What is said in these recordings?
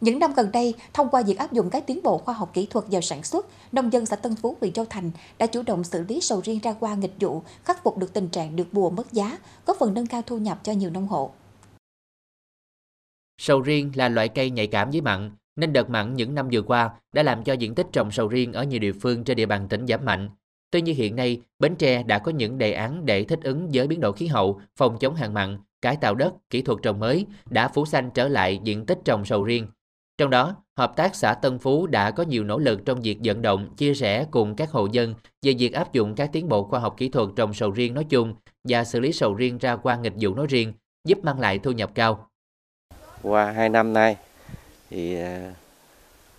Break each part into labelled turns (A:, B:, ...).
A: Những năm gần đây, thông qua việc áp dụng các tiến bộ khoa học kỹ thuật vào sản xuất, nông dân xã Tân Phú, huyện Châu Thành đã chủ động xử lý sầu riêng ra qua nghịch vụ, khắc phục được tình trạng được mùa mất giá, góp phần nâng cao thu nhập cho nhiều nông hộ.
B: Sầu riêng là loại cây nhạy cảm với mặn, nên đợt mặn những năm vừa qua đã làm cho diện tích trồng sầu riêng ở nhiều địa phương trên địa bàn tỉnh giảm mạnh. Tuy nhiên hiện nay, Bến Tre đã có những đề án để thích ứng với biến đổi khí hậu, phòng chống hạn mặn, cải tạo đất, kỹ thuật trồng mới đã phủ xanh trở lại diện tích trồng sầu riêng. Trong đó, Hợp tác xã Tân Phú đã có nhiều nỗ lực trong việc vận động, chia sẻ cùng các hộ dân về việc áp dụng các tiến bộ khoa học kỹ thuật trồng sầu riêng nói chung và xử lý sầu riêng ra qua nghịch vụ nói riêng, giúp mang lại thu nhập cao.
C: Qua 2 năm nay, thì à,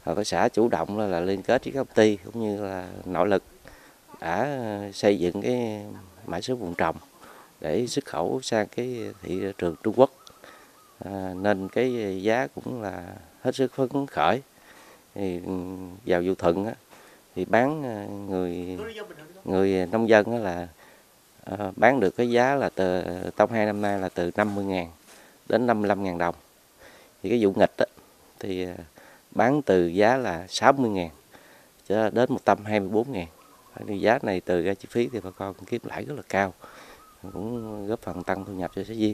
C: hợp tác xã chủ động là, là liên kết với các công ty cũng như là nỗ lực đã xây dựng cái mã số vùng trồng để xuất khẩu sang cái thị trường Trung Quốc à, nên cái giá cũng là hết sức phấn khởi. Thì ừ, vào vụ thuận á, thì bán ờ, người người nông dân á là à, bán được cái giá là từ trong hai năm nay là từ 50.000 đến 55.000 đồng. Thì cái vụ nghịch á, thì ờ, bán từ giá là 60.000 cho đến 124.000 thì giá này từ ra chi phí thì bà con kiếm lãi rất là cao cũng góp phần tăng thu nhập cho giáo viên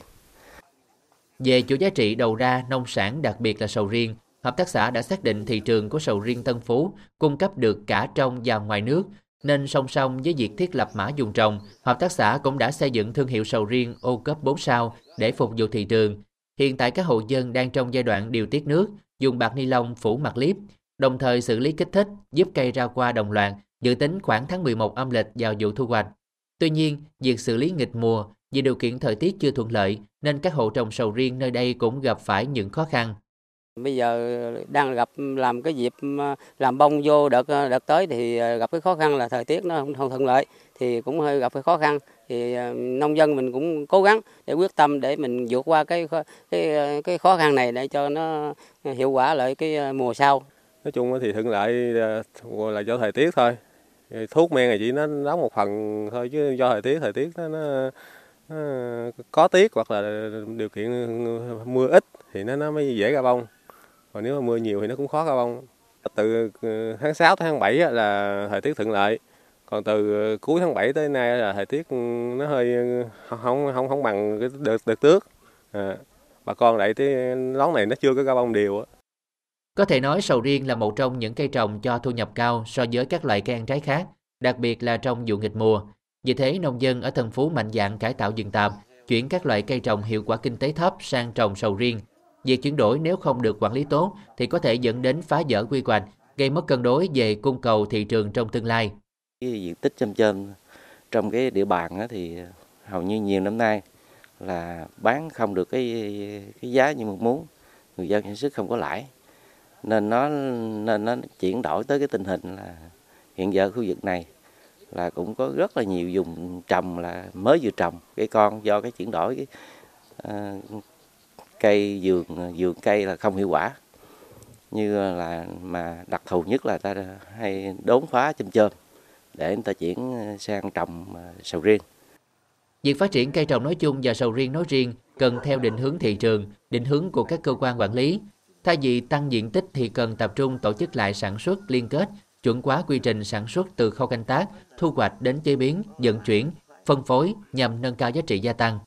B: về chuỗi giá trị đầu ra nông sản đặc biệt là sầu riêng, hợp tác xã đã xác định thị trường của sầu riêng Tân Phú cung cấp được cả trong và ngoài nước, nên song song với việc thiết lập mã dùng trồng, hợp tác xã cũng đã xây dựng thương hiệu sầu riêng ô cấp 4 sao để phục vụ thị trường. Hiện tại các hộ dân đang trong giai đoạn điều tiết nước, dùng bạc ni lông phủ mặt liếp, đồng thời xử lý kích thích giúp cây ra qua đồng loạt, dự tính khoảng tháng 11 âm lịch vào vụ thu hoạch. Tuy nhiên, việc xử lý nghịch mùa vì điều kiện thời tiết chưa thuận lợi nên các hộ trồng sầu riêng nơi đây cũng gặp phải những khó khăn.
D: Bây giờ đang gặp làm cái dịp làm bông vô đợt đợt tới thì gặp cái khó khăn là thời tiết nó không thuận lợi thì cũng hơi gặp cái khó khăn thì ờ, nông dân mình cũng cố gắng để quyết tâm để mình vượt qua cái cái cái khó khăn này để cho nó hiệu quả lại cái mùa sau.
E: Nói chung thì thuận lợi ờ, là do thời tiết thôi. Thuốc men này chỉ nó đóng một phần thôi chứ do thời tiết thời tiết nó, nó Ờ, có tiết hoặc là điều kiện mưa ít thì nó nó mới dễ ra bông. Còn nếu mà mưa nhiều thì nó cũng khó ra bông. Từ ờ, tháng 6 tới tháng 7 là thời tiết thuận lợi. Còn từ ờ, cuối tháng 7 tới nay là thời tiết nó hơi không không không bằng cái đợt đợt trước. À, bà con lại cái lón này nó chưa có ra bông đều
B: có thể nói sầu riêng là một trong những cây trồng cho thu nhập cao so với các loại cây ăn trái khác, đặc biệt là trong vụ nghịch mùa. Vì thế, nông dân ở Tân Phú mạnh dạn cải tạo rừng tạm, chuyển các loại cây trồng hiệu quả kinh tế thấp sang trồng sầu riêng. Việc chuyển đổi nếu không được quản lý tốt thì có thể dẫn đến phá vỡ quy hoạch, gây mất cân đối về cung cầu thị trường trong tương lai.
C: Cái diện tích chôm chôm trong cái địa bàn thì hầu như nhiều năm nay là bán không được cái cái giá như mong muốn, người dân sản xuất không có lãi nên nó nên nó chuyển đổi tới cái tình hình là hiện giờ khu vực này là cũng có rất là nhiều dùng trồng là mới vừa trồng cây con do cái chuyển đổi cái à, cây vườn vườn cây là không hiệu quả như là mà đặc thù nhất là ta hay đốn phá chôm chôm để người ta chuyển sang trồng ờ, sầu riêng.
B: Việc phát triển cây trồng nói chung và sầu riêng nói riêng cần theo định hướng thị trường, định hướng của các cơ quan quản lý. Thay vì tăng diện tích thì cần tập trung tổ chức lại sản xuất liên kết chuẩn hóa quy trình sản xuất từ khâu canh tác, thu hoạch đến chế biến, vận chuyển, phân phối nhằm nâng cao giá trị gia tăng.